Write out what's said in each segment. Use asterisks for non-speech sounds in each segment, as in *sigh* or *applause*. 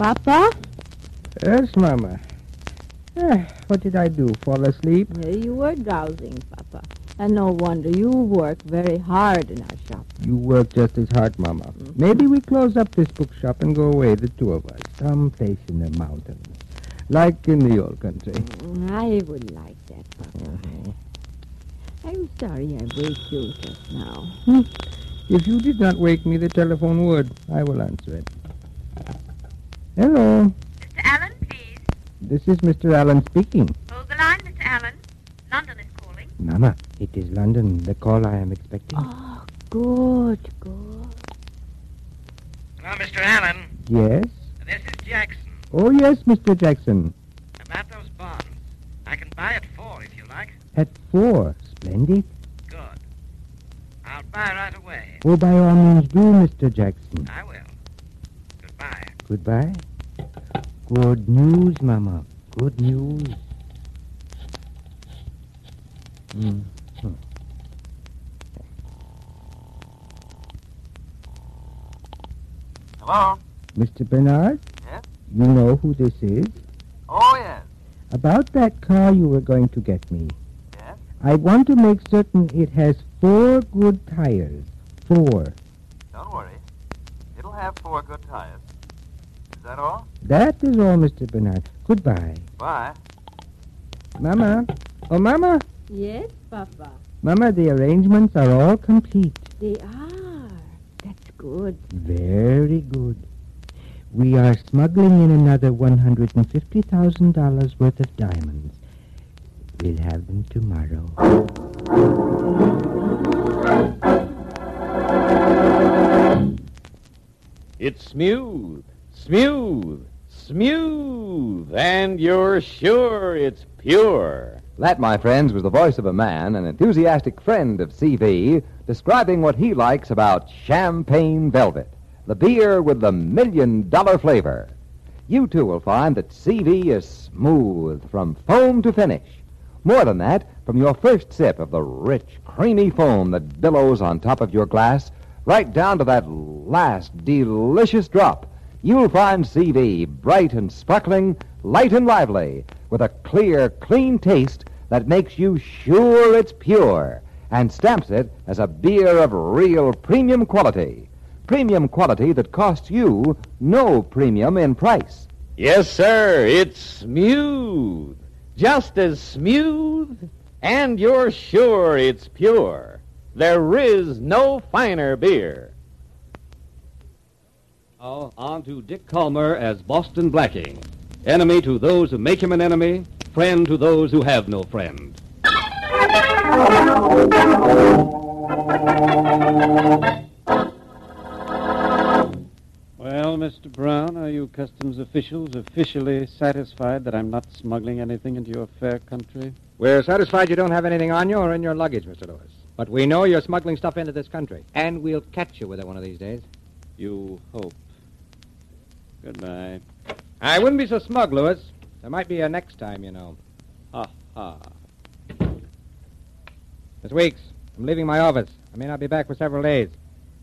Papa? Yes, Mama. Eh, what did I do? Fall asleep? Yeah, you were drowsing, Papa. And no wonder you work very hard in our shop. You work just as hard, Mama. Maybe we close up this bookshop and go away, the two of us, someplace in the mountains, like in the old country. Mm, I would like that, Papa. I'm sorry I waked you just now. If you did not wake me, the telephone would. I will answer it. Hello. Mr. Allen, please. This is Mr. Allen speaking. Hold the line, Mr. Allen. London is calling. Mama, it is London, the call I am expecting. Oh, good, good. Hello, Mr. Allen. Yes? This is Jackson. Oh, yes, Mr. Jackson. About those bonds. I can buy at four if you like. At four. Splendid. Good. I'll buy right away. Oh, by all means do, Mr. Jackson. I will. Goodbye. Goodbye. Good news, Mama. Good news. Mm. hmm. Hello? Mr. Bernard? Yes? You know who this is? Oh, yes. About that car you were going to get me. Yes? I want to make certain it has four good tires. Four. Don't worry. It'll have four good tires. Is that all? That is all, Mr. Bernard. Goodbye. Bye. Mama. Oh, Mama. Yes, Papa. Mama, the arrangements are all complete. They are. That's good. Very good. We are smuggling in another $150,000 worth of diamonds. We'll have them tomorrow. It's smooth, smooth, smooth, and you're sure it's pure. That, my friends, was the voice of a man, an enthusiastic friend of CV, describing what he likes about champagne velvet, the beer with the million dollar flavor. You too will find that CV is smooth from foam to finish. More than that, from your first sip of the rich, creamy foam that billows on top of your glass, right down to that last delicious drop, you'll find CV bright and sparkling, light and lively, with a clear, clean taste that makes you sure it's pure and stamps it as a beer of real premium quality. Premium quality that costs you no premium in price. Yes, sir, it's smooth. Just as smooth, and you're sure it's pure. There is no finer beer. Now, on to Dick Kollmar as Boston Blackie. Enemy to those who make him an enemy, friend to those who have no friend. Well, Mr. Brown, are you customs officials officially satisfied that I'm not smuggling anything into your fair country? We're satisfied you don't have anything on you or in your luggage, Mr. Lewis. But we know you're smuggling stuff into this country. And we'll catch you with it one of these days. You hope. Goodbye. I wouldn't be so smug, Lewis. There might be a next time, you know. Ha ha. Miss Weeks, I'm leaving my office. I may not be back for several days.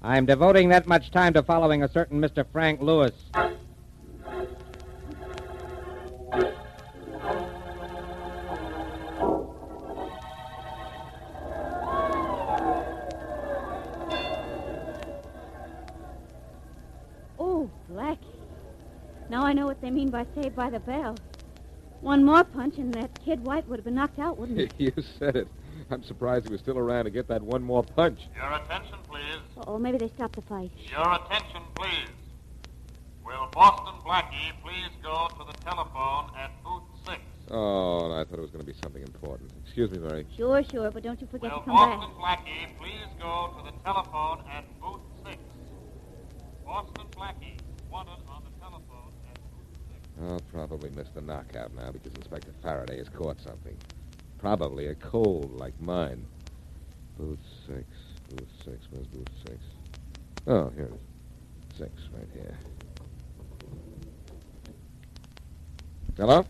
I'm devoting that much time to following a certain Mr. Frank Lewis. Now I know what they mean by Saved by the Bell. One more punch, and that kid White would have been knocked out, wouldn't he? *laughs* you said it. I'm surprised he was still around to get that one more punch. Your attention, please. Oh, maybe they stopped the fight. Your attention, please. Will Boston Blackie please go to the telephone at booth six? Oh, I thought it was going to be something important. Excuse me, Mary. Sure, sure, but don't you forget Will to come back. Boston Blackie please go to the telephone at booth six? Boston Blackie wanted on the telephone at I'll probably missed the knockout now because Inspector Faraday has caught something. Probably a cold like mine. Booth six. Booth six. Where's booth six? Oh, here it is. Six, right here. Hello?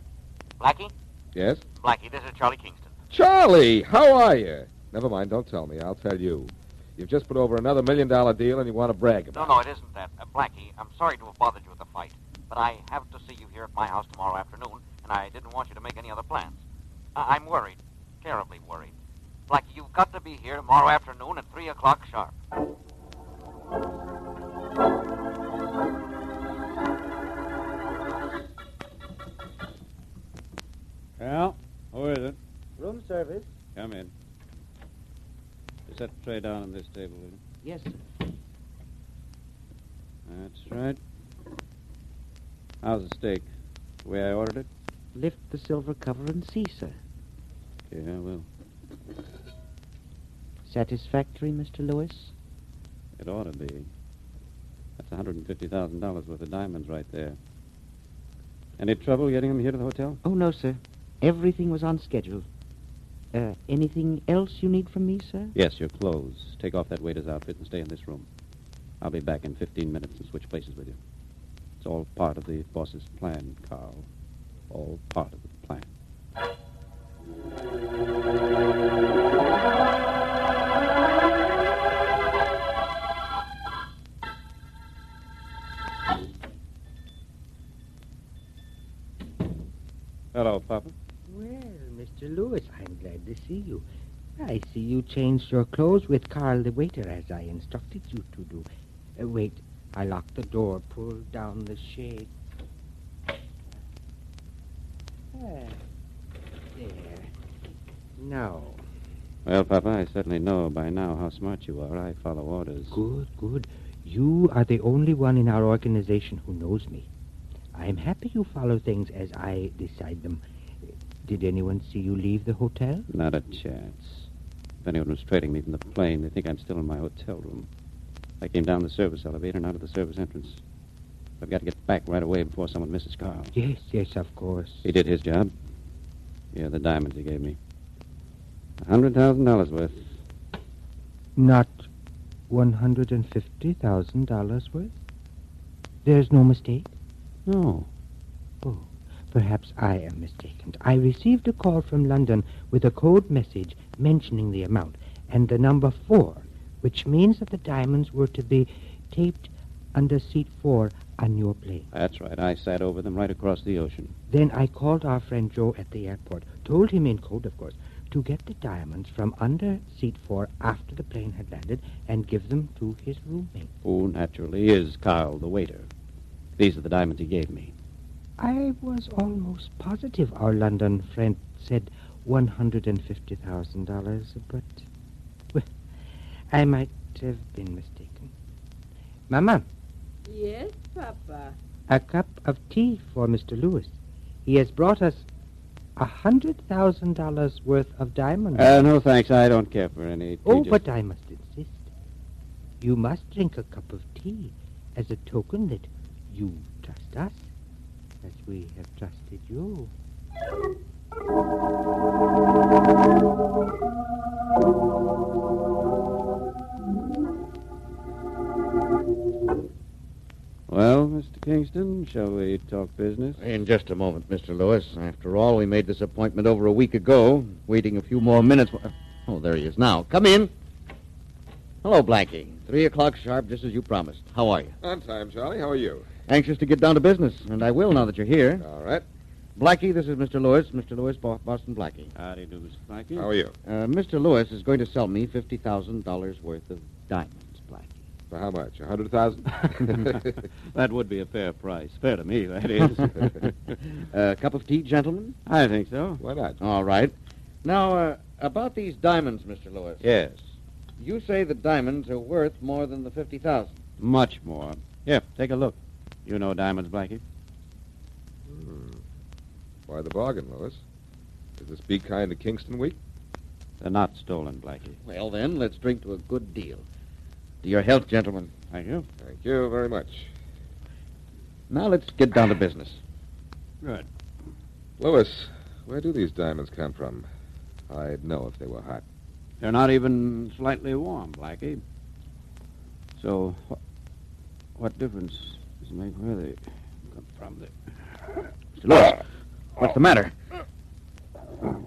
Blackie? Yes? Blackie, this is Charlie Kingston. Charlie, how are you? Never mind, don't tell me. I'll tell you. You've just put over another million dollar deal and you want to brag about it. No, no, it isn't that. Uh, Blackie, I'm sorry to have bothered you with the fight, but I have to see you here at my house tomorrow afternoon, and I didn't want you to make any other plans. I- I'm worried, terribly worried. Blackie, you've got to be here tomorrow afternoon at 3 o'clock sharp. Well, who is it? Room service. Come in. Just set the tray down on this table, will you? Yes, sir. That's right. How's the steak? The way I ordered it? Lift the silver cover and see, sir. Okay, I will. Satisfactory, Mr. Lewis? It ought to be. That's $150,000 worth of diamonds right there. Any trouble getting them here to the hotel? Oh, no, sir. Everything was on schedule. Uh, anything else you need from me, sir? Yes, your clothes. Take off that waiter's outfit and stay in this room. I'll be back in 15 minutes and switch places with you. All part of the boss's plan, Carl. All part of the plan. Hello, Papa. Well, Mr. Lewis, I'm glad to see you. I see you changed your clothes with Carl the waiter as I instructed you to do. Uh, wait, I locked the door, pulled down the shade. Ah, there. Now, Well, Papa, I certainly know by now how smart you are. I follow orders. good, good. You are the only one in our organization who knows me. I'm happy you follow things as I decide them. Did anyone see you leave the hotel? Not a chance. If anyone was trading me from the plane, they think I'm still in my hotel room. I came down the service elevator and out of the service entrance. I've got to get back right away before someone misses Carl. Yes, yes, of course. He did his job. Here are the diamonds he gave me. A hundred thousand dollars worth. Not $150,000 worth? There's no mistake? No. Oh, perhaps I am mistaken. I received a call from London with a code message mentioning the amount and the number four, which means that the diamonds were to be taped under seat four on your plane. That's right. I sat over them right across the ocean. Then I called our friend Joe at the airport, told him in code, of course, to get the diamonds from under seat four after the plane had landed and give them to his roommate. Who naturally is Carl, the waiter. These are the diamonds he gave me. I was almost positive our London friend said $150,000, but I might have been mistaken. Mama, Yes, Papa. a cup of tea for Mr. Lewis. He has brought us a $100,000 worth of diamonds. Uh, no, thanks. I don't care for any. Oh, just- but I must insist. You must drink a cup of tea as a token that you trust us as we have trusted you. Well, Mr. Kingston, shall we talk business? In just a moment, Mr. Lewis. After all, we made this appointment over a week ago. Waiting a few more minutes. Oh, there he is now. Come in. Hello, Blackie. Three o'clock sharp, just as you promised. How are you? On time, Charlie. How are you? Anxious to get down to business, and I will now that you're here. All right. Blackie, this is Mr. Lewis. Mr. Lewis, Boston Blackie. Howdy do, Mr. Blackie. How are you? Uh, Mr. Lewis is going to sell me $50,000 worth of diamonds, Blackie. For how much? A hundred thousand? *laughs* that would be a fair price. Fair to me, that is. *laughs* A cup of tea, gentlemen? I think so. Why not? All right. Now, uh, about these diamonds, Mr. Lewis. Yes. You say the diamonds are worth more than the 50000 Much more. Here, take a look. You know diamonds, Blackie? Hmm. Why the bargain, Lewis? Is this be kind to Kingston week? They're not stolen, Blackie. Well, then, let's drink to a good deal. To your health, gentlemen. Thank you. Thank you very much. Now, let's get down to business. Good. Lewis, where do these diamonds come from? I'd know if they were hot. They're not even slightly warm, Blackie. So, what, what difference does it make where they come from? They... Mr. Lewis, what's the matter? *clears throat*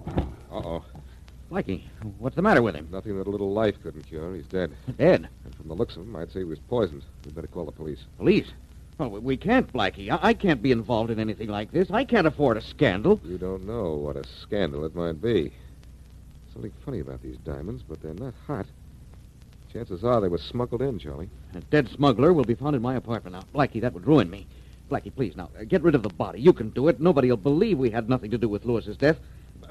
Blackie, what's the matter with him? Nothing that a little life couldn't cure. He's dead. Dead? And from the looks of him, I'd say he was poisoned. We'd better call the police. Police? Oh, well, we- can't, Blackie. I, I can't be involved in anything like this. I can't afford a scandal. You don't know what a scandal it might be. Something funny about these diamonds, but they're not hot. Chances are they were smuggled in, Charlie. A dead smuggler will be found in my apartment now. Blackie, that would ruin me. Blackie, please, now, get rid of the body. You can do it. Nobody will believe we had nothing to do with Lewis's death.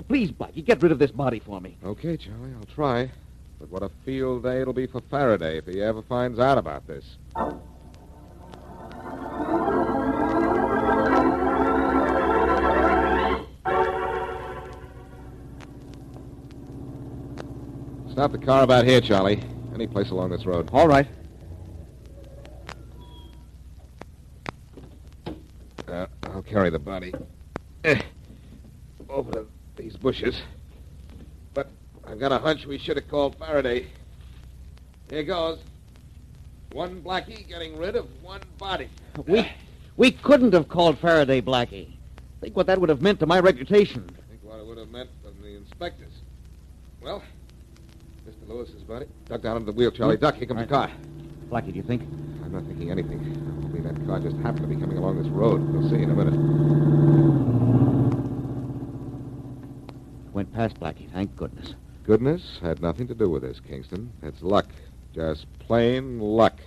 Please, Blackie, get rid of this body for me. Okay, Charlie, I'll try. But what a field day it'll be for Faraday if he ever finds out about this. Stop the car about here, Charlie. Any place along this road. All right. Uh, I'll carry the body. Eh, over to these bushes. But I've got a hunch we should have called Faraday. Here goes. One Blackie getting rid of one body. We, we couldn't have called Faraday Blackie. Think what that would have meant to my reputation. Think what it would have meant to the inspectors. Well, Mr. Lewis's body. Duck down under the wheel, Charlie. Hmm. Duck. Here comes the car. Blackie, do you think? I'm not thinking anything. Hopefully that car just happened to be coming along this road. We'll see in a minute. Went past Blackie, thank goodness. Goodness had nothing to do with this, Kingston. It's luck. Just plain luck.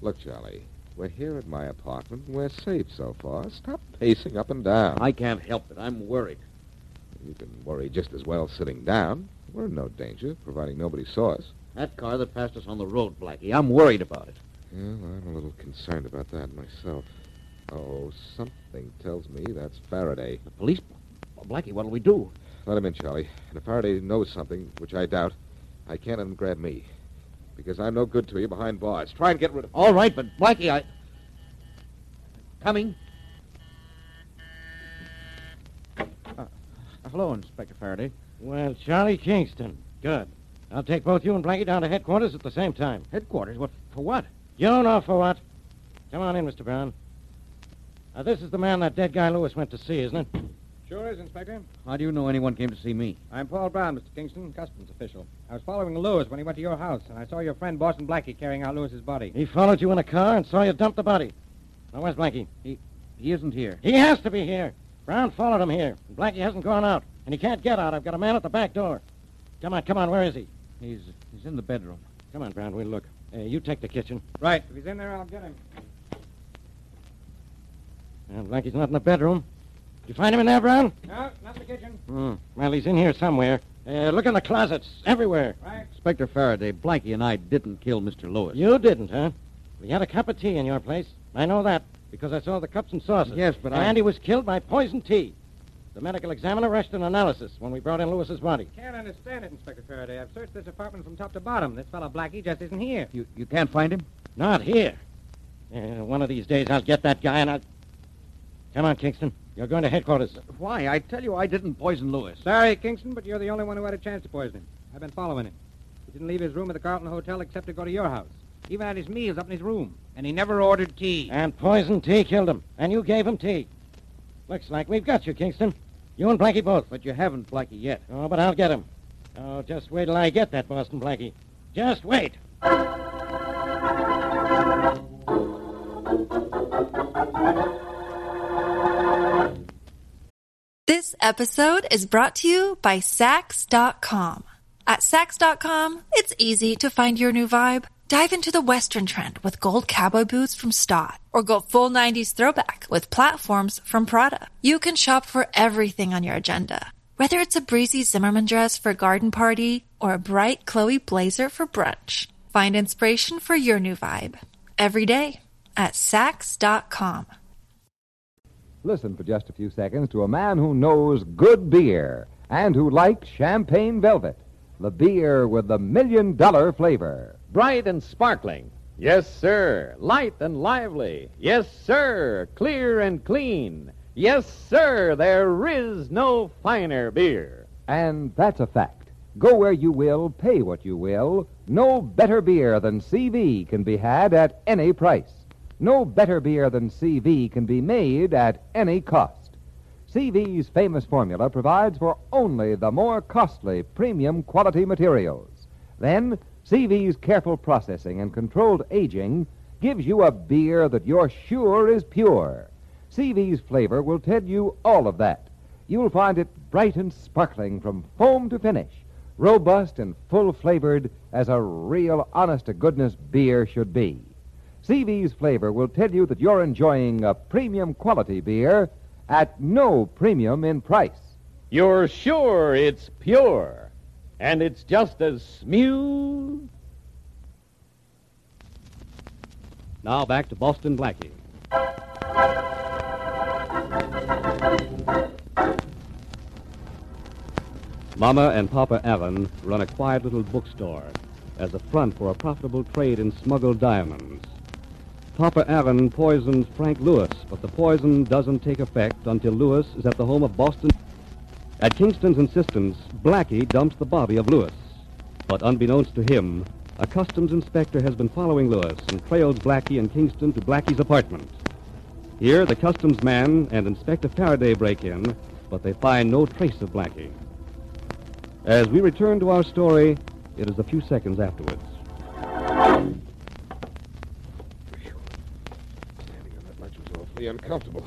Look, Charlie, we're here at my apartment and we're safe so far. Stop pacing up and down. I can't help it. I'm worried. You can worry just as well sitting down. We're in no danger, providing nobody saw us. That car that passed us on the road, Blackie, I'm worried about it. Well, I'm a little concerned about that myself. Oh, something tells me that's Faraday. The police? Well, Blackie, what'll we do? Let him in, Charlie. And if Faraday knows something, which I doubt, I can't let him grab me. Because I'm no good to you behind bars. Try and get rid of All right, but Blackie, I. Coming. Uh, hello, Inspector Faraday. Well, Charlie Kingston. Good. I'll take both you and Blackie down to headquarters at the same time. Headquarters? What? For what? You don't know for what. Come on in, Mr. Brown. Now, this is the man that dead guy Lewis went to see, isn't it? Sure is, Inspector. How do you know anyone came to see me? I'm Paul Brown, Mr. Kingston, customs official. I was following Lewis when he went to your house, and I saw your friend Boston Blackie carrying out Lewis's body. He followed you in a car and saw you dump the body. Now, where's Blackie? He, he isn't here. He has to be here. Brown followed him here. and Blackie hasn't gone out, and he can't get out. I've got a man at the back door. Come on, come on. Where is he? He's he's in the bedroom. Come on, Brown. We'll look. Uh, you take the kitchen. Right. If he's in there, I'll get him. Well, Blackie's not in the bedroom. Did you find him in there, Brown? No, not in the kitchen. Hmm. Well, he's in here somewhere. Uh, look in the closets. Everywhere. Right. Inspector Faraday, Blackie and I didn't kill Mr. Lewis. You didn't, huh? We had a cup of tea in your place. I know that because I saw the cups and saucers. Yes, but I- And he was killed by poison tea. The medical examiner rushed an analysis when we brought in Lewis's body. Can't understand it, Inspector Faraday. I've searched this apartment from top to bottom. This fellow Blackie just isn't here. You you can't find him? Not here. Uh, one of these days I'll get that guy and I'll. Come on, Kingston. You're going to headquarters. Why? I tell you, I didn't poison Lewis. Sorry, Kingston, but you're the only one who had a chance to poison him. I've been following him. He didn't leave his room at the Carlton Hotel except to go to your house. Even had his meals up in his room. And he never ordered tea. And poison tea killed him. And you gave him tea. Looks like we've got you, Kingston. You and Blackie both. But you haven't Blackie yet. Oh, but I'll get him. Oh, just wait till I get that Boston Blackie. Just wait. This episode is brought to you by Saks.com. At Saks.com, it's easy to find your new vibe. Dive into the Western trend with gold cowboy boots from Staud, or go full 90s throwback with platforms from Prada. You can shop for everything on your agenda, whether it's a breezy Zimmermann dress for a garden party or a bright Chloe blazer for brunch. Find inspiration for your new vibe every day at Saks.com. Listen for just a few seconds to a man who knows good beer and who likes champagne velvet, the beer with the million dollar flavor. Bright and sparkling. Yes, sir. Light and lively. Yes, sir. Clear and clean. Yes, sir. There is no finer beer. And that's a fact. Go where you will, pay what you will. No better beer than CV can be had at any price. No better beer than CV can be made at any cost. CV's famous formula provides for only the more costly premium quality materials. Then, CV's careful processing and controlled aging gives you a beer that you're sure is pure. CV's flavor will tell you all of that. You'll find it bright and sparkling from foam to finish, robust and full flavored as a real honest to goodness beer should be. CV's flavor will tell you that you're enjoying a premium quality beer at no premium in price. You're sure it's pure, and it's just as smooth. Now back to Boston Blackie. Mama and Papa Allen run a quiet little bookstore as a front for a profitable trade in smuggled diamonds. Papa Allen poisons Frank Lewis, but the poison doesn't take effect until Lewis is at the home of Boston. At Kingston's insistence, Blackie dumps the body of Lewis. But unbeknownst to him, a customs inspector has been following Lewis and trails Blackie and Kingston to Blackie's apartment. Here, the customs man and Inspector Faraday break in, but they find no trace of Blackie. As we return to our story, it is a few seconds afterwards. Standing on that ledge was awfully uncomfortable.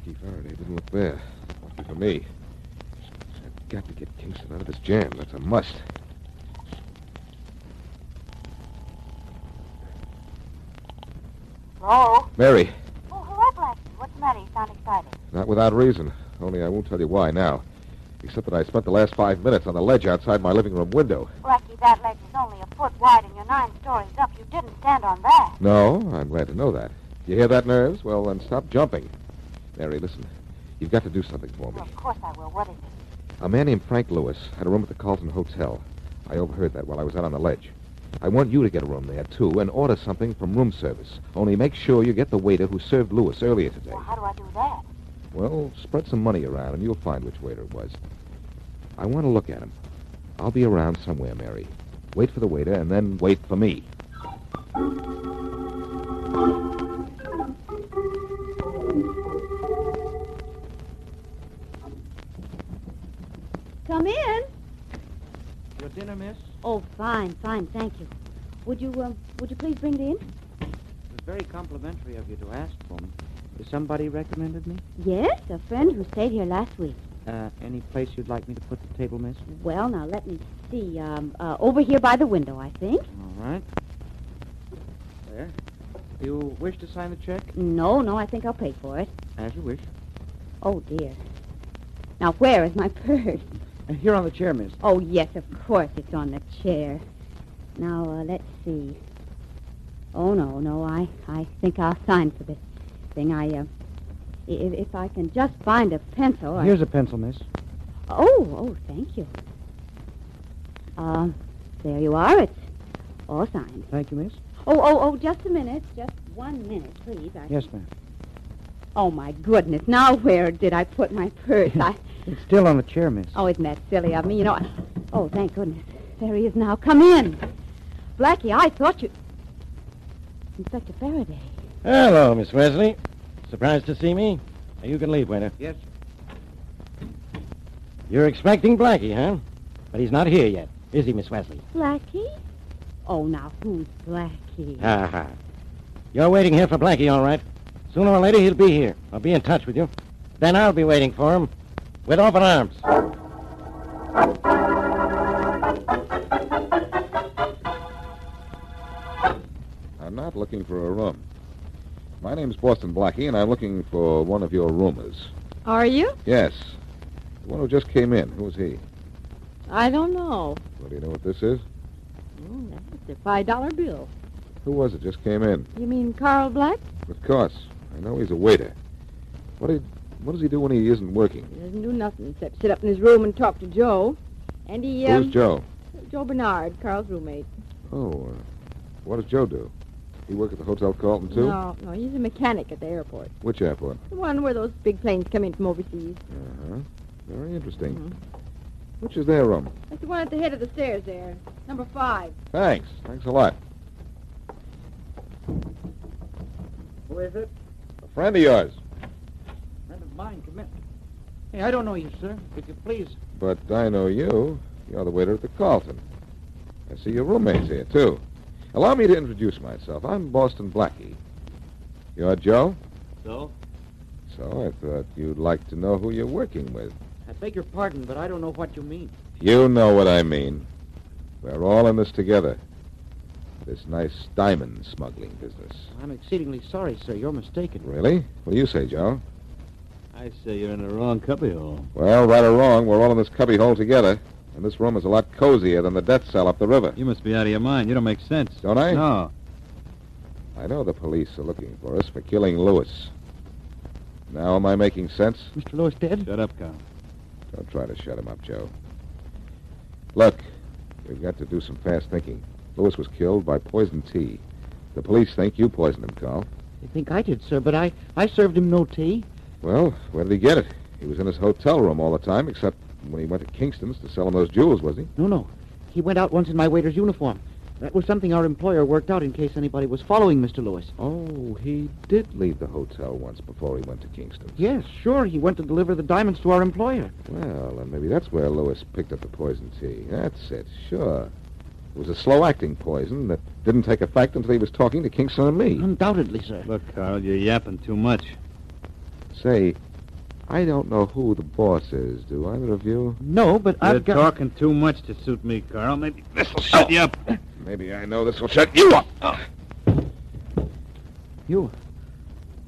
Lucky Faraday didn't look there. Lucky for me. Got to get Kingston out of this jam. That's a must. Hello? Mary, Oh, hello, Blackie. What's the matter? You sound excited. not without reason. Only I won't tell you why now. Except that I spent the last five minutes on the ledge outside my living room window. Blackie, that ledge is only a foot wide and you're nine stories up. You didn't stand on that. No, I'm glad to know that. You hear that, Nerves? Well, then stop jumping. Mary, listen. You've got to do something for me. Well, of course I will. What is it? A man named Frank Lewis had a room at the Carlton Hotel. I overheard that while I was out on the ledge. I want you to get a room there, too, and order something from room service. Only make sure you get the waiter who served Lewis earlier today. Well, how do I do that? Well, spread some money around, and you'll find which waiter it was. I want to look at him. I'll be around somewhere, Mary. Wait for the waiter, and then wait for me. Come in. Your dinner, miss? Oh, fine, fine, thank you. Would you, um, would you please bring it in? It was very complimentary of you to ask for me. Has somebody recommended me? Yes, a friend who stayed here last week. Uh, any place you'd like me to put the table, miss? Well, now let me see. Um, uh, over here by the window, I think. All right. There. You wish to sign the check? No, no, I think I'll pay for it. As you wish. Oh dear. Now where is my *laughs* purse? Uh, here on the chair, miss. Oh yes, of course it's on the chair. Now uh, let's see. Oh no, no, I I think I'll sign for this thing. I uh, if, if I can just find a pencil. I- Here's a pencil, miss. Oh, oh, thank you. Um, there you are. It's all signed. Thank you, miss. Oh, oh, oh, just a minute. Just one minute, please. I... Yes, ma'am. Oh, my goodness. Now where did I put my purse? I... It's still on the chair, miss. Oh, isn't that silly of me? You know, I... Oh, thank goodness. There he is now. Come in. Blackie, I thought you... Inspector Faraday. Hello, Miss Wesley. Surprised to see me? Now, You can leave, waiter. Yes. You're expecting Blackie, huh? But he's not here yet, is he, Miss Wesley? Blackie? Oh, now who's Blackie? Ha ha. You're waiting here for Blackie, all right. Sooner or later, he'll be here. I'll be in touch with you. Then I'll be waiting for him. With open arms. I'm not looking for a room. My name's Boston Blackie, and I'm looking for one of your roomers. Are you? Yes. The one who just came in. Who's he? I don't know. Well, do you know what this is? Oh, that's a five dollar bill. Who was it just came in? You mean Carl Black? Of course. I know he's a waiter. What, did, what does he do when he isn't working? He doesn't do nothing except sit up in his room and talk to Joe. And he, um, Who's Joe? Joe Bernard, Carl's roommate. Oh, uh, what does Joe do? He work at the Hotel Carlton, too? No, no, he's a mechanic at the airport. Which airport? The one where those big planes come in from overseas. Uh-huh. Very interesting. Mm-hmm. Which is their room? That's the one at the head of the stairs there. Number five. Thanks. Thanks a lot. Who is it? Friend of yours. Friend of mine. Come in. Hey, I don't know you, sir. If you please. But I know you. You're the waiter at the Carlton. I see your roommate's here, too. Allow me to introduce myself. I'm Boston Blackie. You're Joe? So? So I thought you'd like to know who you're working with. I beg your pardon, but I don't know what you mean. You know what I mean. We're all in this together. This nice diamond smuggling business. I'm exceedingly sorry, sir. You're mistaken. Really? What do you say, Joe? I say you're in the wrong cubbyhole. Well, right or wrong, we're all in this cubbyhole together. And this room is a lot cozier than the death cell up the river. You must be out of your mind. You don't make sense. Don't I? No. I know the police are looking for us for killing Lewis. Now am I making sense? Mr. Lewis dead? Shut up, Carl. Don't try to shut him up, Joe. Look, we've got to do some fast thinking. Lewis was killed by poison tea. The police think you poisoned him, Carl. They think I did, sir, but I, I served him no tea. Well, where did he get it? He was in his hotel room all the time, except when he went to Kingston's to sell him those jewels, was he? No, no. He went out once in my waiter's uniform. That was something our employer worked out in case anybody was following Mr. Lewis. Oh, he did leave the hotel once before he went to Kingston. Yes, sure. He went to deliver the diamonds to our employer. Well, and maybe that's where Lewis picked up the poison tea. That's it, sure. It was a slow-acting poison that didn't take effect until he was talking to Kingston and me. Undoubtedly, sir. Look, Carl, you're yapping too much. Say, I don't know who the boss is, do either of you? No, but You're I've got... talking too much to suit me, Carl. Maybe this'll shut oh. you up. Maybe I know this will shut you up. You...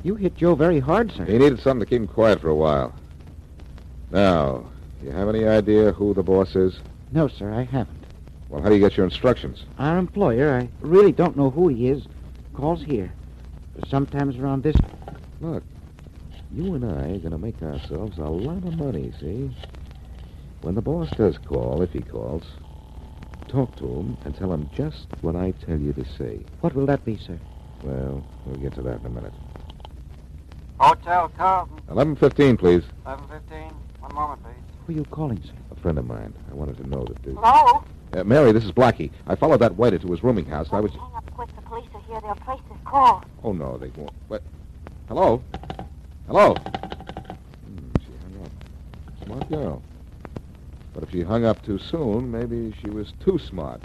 You hit Joe very hard, sir. He needed something to keep him quiet for a while. Now, do you have any idea who the boss is? No, sir, I haven't. Well, how do you get your instructions? Our employer, I really don't know who he is, calls here. Sometimes around this... Look, you and I are going to make ourselves a lot of money, see? When the boss does call, if he calls, talk to him and tell him just what I tell you to say. What will that be, sir? Well, we'll get to that in a minute. Hotel Carlton, 11.15, please. 1115. One moment, please. Who are you calling, sir? A friend of mine. I wanted to know that... The... Hello? Uh, Mary, this is Blackie. I followed that waiter to his rooming house. I was... Hang up quick. The police are here. They'll trace this call. Oh, no, they won't. But... Hello? Hello? Hmm, she hung up. Smart girl. But if she hung up too soon, maybe she was too smart.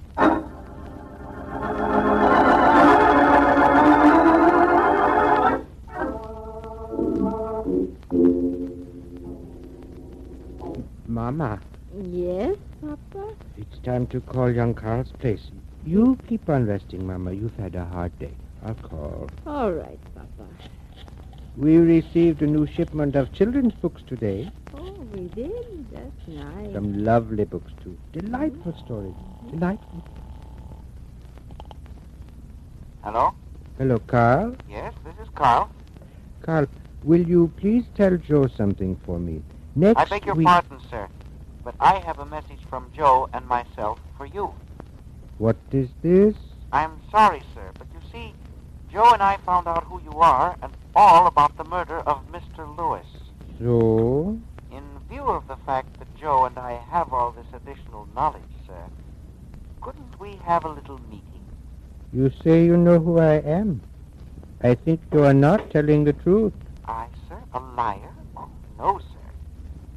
Mama, Yes, Papa? It's time to call young Carl's place. You keep on resting, Mama. You've had a hard day. I'll call. All right, Papa. We received a new shipment of children's books today. Oh, we did? That's nice. Some lovely books, too. Delightful stories. Delightful. Hello? Hello, Carl. Yes, this is Carl. Carl, will you please tell Joe something for me? Next I beg your week... pardon, sir, but I have a message from Joe and myself for you. What is this? I'm sorry, sir, but you see, Joe and I found out who you are and all about the murder of Mr. Lewis. So? In view of the fact that Joe and I have all this additional knowledge, sir, couldn't we have a little meeting? You say you know who I am. I think you are not telling the truth. I, sir, a liar? Oh, no, sir.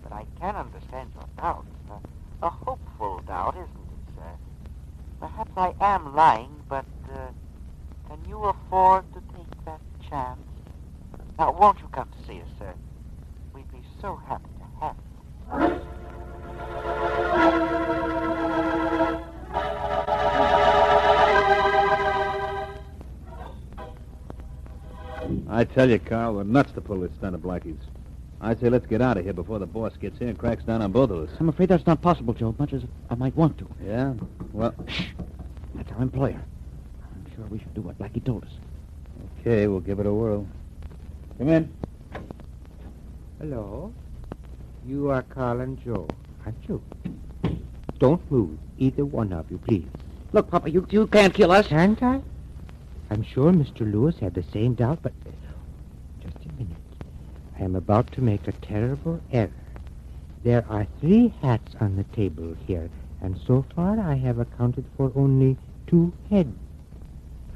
But I can understand Uh, a hopeful doubt, isn't it, sir? Perhaps I am lying, but uh, can you afford to take that chance? Now, won't you come to see us, sir? We'd be so happy to have you. I tell you, Carl, we're nuts to pull this stunt of Blackie's. I say let's get out of here before the boss gets here and cracks down on both of us. I'm afraid that's not possible, Joe, much as I might want to. Yeah? Well, Shh! That's our employer. I'm sure we should do what Blackie told us. okay, we'll give it a whirl. Come in. Hello? You are Carl and Joe, aren't you? Don't move, either one of you, please. Look, Papa, you, you can't kill us. Can't I? I'm sure Mr. Lewis had the same doubt, but just a minute. I am about to make a terrible error. There are three hats on the table here, and so far I have accounted for only two heads.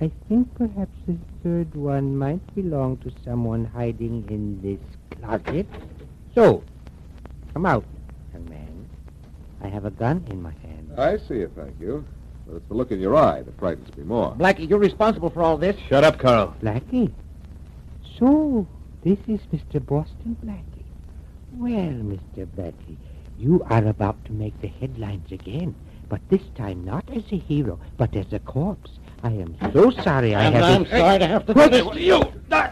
I think perhaps the third one might belong to someone hiding in this closet. So, come out, young man. I have a gun in my hand. I see it, thank you. But it's the look in your eye that frightens me more. Blackie, you're responsible for all this. Shut up, Carl. Blackie? So, this is Mr. Boston Blackie. Well, Mr. Blackie, you are about to make the headlines again, but this time not as a hero, but as a corpse. I am so sorry I And have... I'm sorry to have to do this to you. Uh,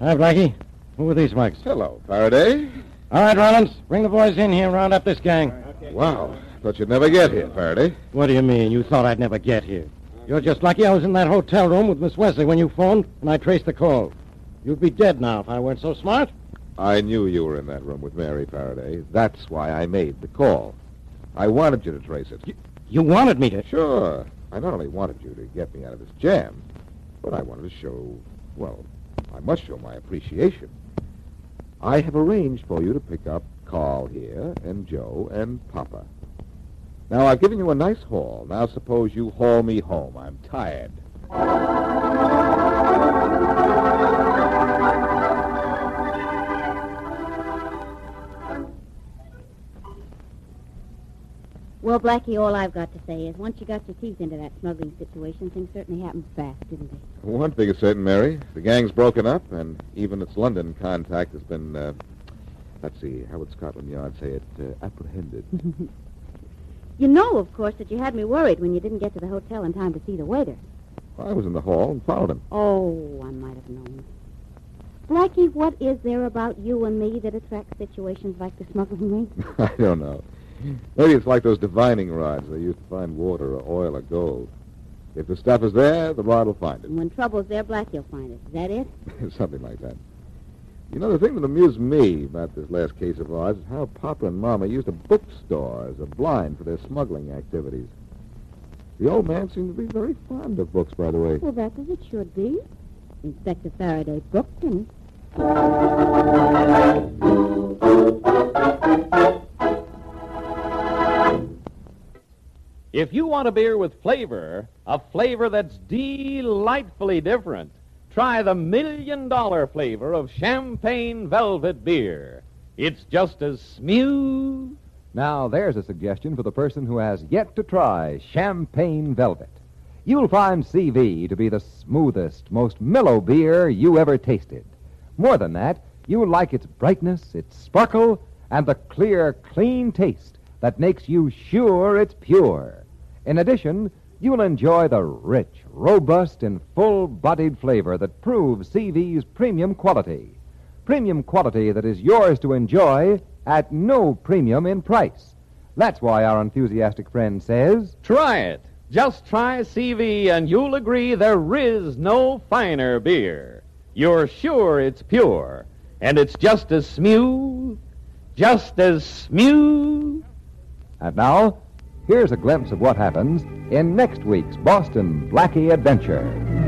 Hi, Blackie. Who are these mugs? Hello, Faraday. All right, Rollins, bring the boys in here and round up this gang. Wow. Thought you'd never get here, Faraday. What do you mean? You thought I'd never get here? You're just lucky I was in that hotel room with Miss Wesley when you phoned, and I traced the call. You'd be dead now if I weren't so smart. I knew you were in that room with Mary Faraday. That's why I made the call. I wanted you to trace it. You wanted me to? Sure. I not only wanted you to get me out of this jam, but I wanted to show, well, I must show my appreciation. I have arranged for you to pick up Carl here, and Joe, and Papa. Now, I've given you a nice haul. Now, suppose you haul me home. I'm tired. Well, Blackie, all I've got to say is once you got your teeth into that smuggling situation, things certainly happened fast, didn't they? One thing is certain, Mary. The gang's broken up, and even its London contact has been, uh, let's see, how would Scotland Yard say it, uh, apprehended. *laughs* You know, of course, that you had me worried when you didn't get to the hotel in time to see the waiter. I was in the hall and followed him. Oh, I might have known. Blackie, what is there about you and me that attracts situations like the smuggling *laughs* ring? I don't know. Maybe it's like those divining rods they used to find water or oil or gold. If the stuff is there, the rod will find it. And when trouble's there, Blackie'll find it. Is that it? *laughs* Something like that. You know, the thing that amused me about this last case of ours is how Papa and Mama used a bookstore as a blind for their smuggling activities. The old man seemed to be very fond of books, by the way. Well, that's as it should be. Inspector Faraday booked him. If you want a beer with flavor, a flavor that's delightfully different, try the million dollar flavor of champagne velvet beer. It's just as smooth. Now, there's a suggestion for the person who has yet to try Champagne Velvet. You'll find CV to be the smoothest, most mellow beer you ever tasted. More than that, you'll like its brightness, its sparkle, and the clear, clean taste that makes you sure it's pure. In addition, you'll enjoy the rich, robust, and full bodied flavor that proves CV's premium quality. Premium quality that is yours to enjoy at no premium in price. That's why our enthusiastic friend says Try it. Just try CV and you'll agree there is no finer beer. You're sure it's pure, and it's just as smooth, just as smooth. And now, here's a glimpse of what happens in next week's Boston Blackie Adventure.